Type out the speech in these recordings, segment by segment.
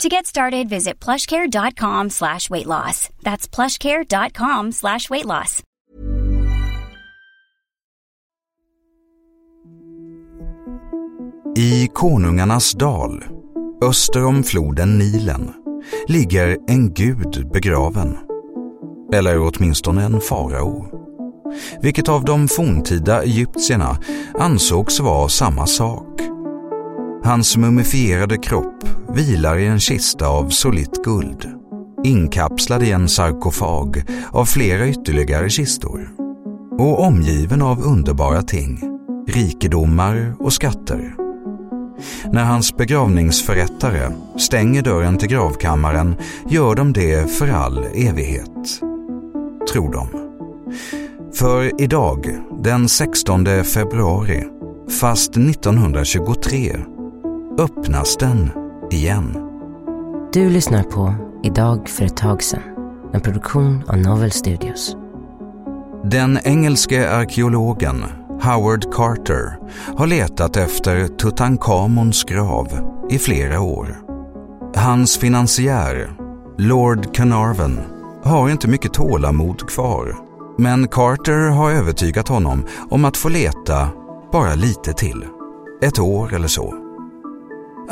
To get started, visit plushcare.com slash weight loss. That's plushcare.com slash weight loss. I Konungarnas dal, öster om floden Nilen, ligger en gud begraven. Eller åtminstone en farao. Vilket av de forntida egyptierna ansågs vara samma sak. Hans mumifierade kropp vilar i en kista av solitt guld, inkapslad i en sarkofag av flera ytterligare kistor och omgiven av underbara ting, rikedomar och skatter. När hans begravningsförrättare stänger dörren till gravkammaren gör de det för all evighet. Tror de. För idag, den 16 februari, fast 1923, öppnas den igen. Du lyssnar på Idag för ett tag sedan, en produktion av Novel Studios. Den engelske arkeologen Howard Carter har letat efter Tutankhamons grav i flera år. Hans finansiär, Lord Carnarvon, har inte mycket tålamod kvar. Men Carter har övertygat honom om att få leta bara lite till. Ett år eller så.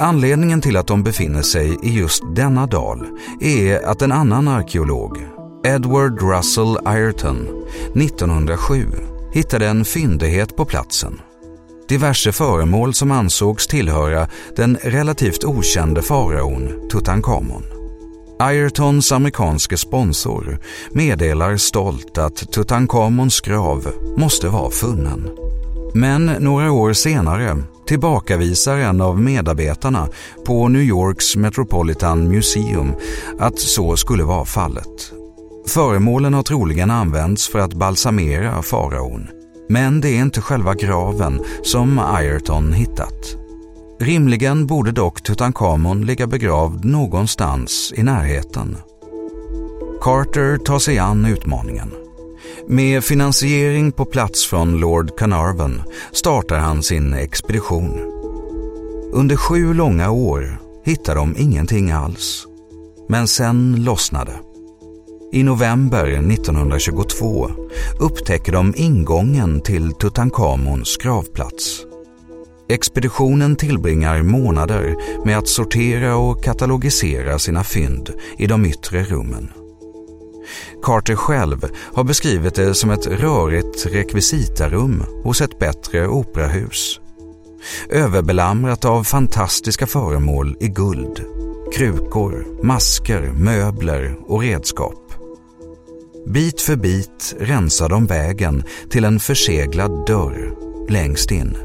Anledningen till att de befinner sig i just denna dal är att en annan arkeolog, Edward Russell Ayrton, 1907 hittade en fyndighet på platsen. Diverse föremål som ansågs tillhöra den relativt okände faraon Tutankhamon. Ayrtons amerikanske sponsor meddelar stolt att Tutankhamons grav måste vara funnen. Men några år senare tillbakavisar en av medarbetarna på New Yorks Metropolitan Museum att så skulle vara fallet. Föremålen har troligen använts för att balsamera faraon. Men det är inte själva graven som Ayrton hittat. Rimligen borde dock Tutankhamon ligga begravd någonstans i närheten. Carter tar sig an utmaningen. Med finansiering på plats från Lord Carnarvon startar han sin expedition. Under sju långa år hittar de ingenting alls. Men sen lossnade. I november 1922 upptäcker de ingången till Tutankhamons gravplats. Expeditionen tillbringar månader med att sortera och katalogisera sina fynd i de yttre rummen. Carter själv har beskrivit det som ett rörigt rekvisitarum hos ett bättre operahus. Överbelamrat av fantastiska föremål i guld, krukor, masker, möbler och redskap. Bit för bit rensar de vägen till en förseglad dörr längst in.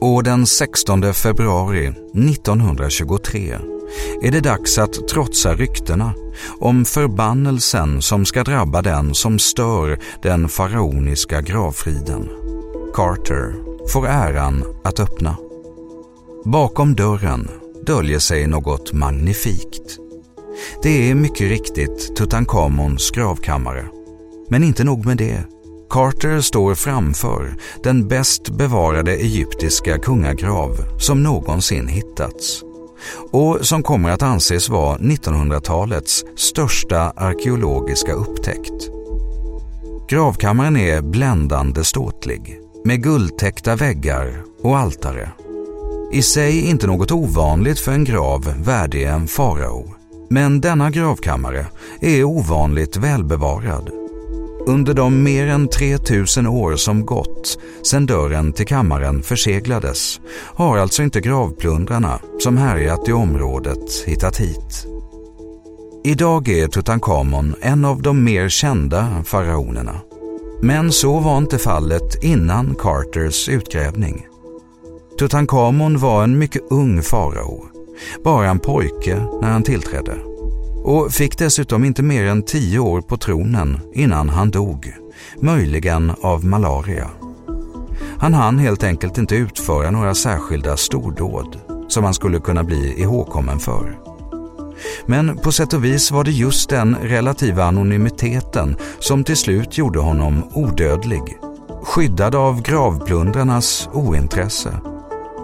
Och den 16 februari 1923 är det dags att trotsa ryktena om förbannelsen som ska drabba den som stör den faraoniska gravfriden. Carter får äran att öppna. Bakom dörren döljer sig något magnifikt. Det är mycket riktigt Tutankhamons gravkammare. Men inte nog med det. Carter står framför den bäst bevarade egyptiska kungagrav som någonsin hittats och som kommer att anses vara 1900-talets största arkeologiska upptäckt. Gravkammaren är bländande ståtlig med guldtäckta väggar och altare. I sig inte något ovanligt för en grav värdig en farao. Men denna gravkammare är ovanligt välbevarad. Under de mer än 3000 år som gått sedan dörren till kammaren förseglades har alltså inte gravplundrarna som härjat i området hittat hit. Idag är Tutankhamon en av de mer kända faraonerna. Men så var inte fallet innan Carters utgrävning. Tutankhamon var en mycket ung farao, bara en pojke när han tillträdde och fick dessutom inte mer än tio år på tronen innan han dog möjligen av malaria. Han hann helt enkelt inte utföra några särskilda stordåd som han skulle kunna bli ihågkommen för. Men på sätt och vis var det just den relativa anonymiteten som till slut gjorde honom odödlig, skyddad av gravplundrarnas ointresse.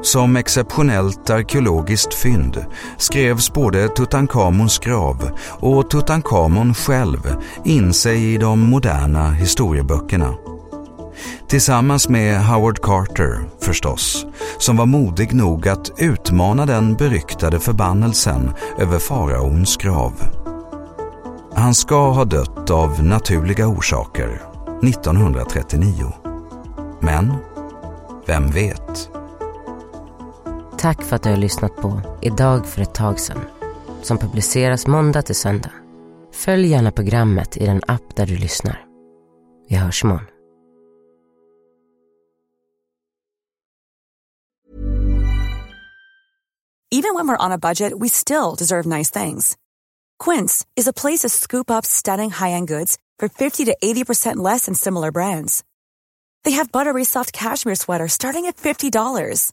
Som exceptionellt arkeologiskt fynd skrevs både Tutankhamons grav och Tutankhamon själv in sig i de moderna historieböckerna. Tillsammans med Howard Carter, förstås, som var modig nog att utmana den beryktade förbannelsen över faraons grav. Han ska ha dött av naturliga orsaker 1939. Men, vem vet? Tack för att du har lyssnat på Idag för ett tag sedan som publiceras måndag till söndag. Följ gärna programmet i den app där du lyssnar. Vi hörs imorgon. Even when we're on a budget we still deserve nice things. Quince is a place to scoop up stunning high-end goods for 50 to 80% less than similar brands. They have buttery soft cashmere sweaters starting at $50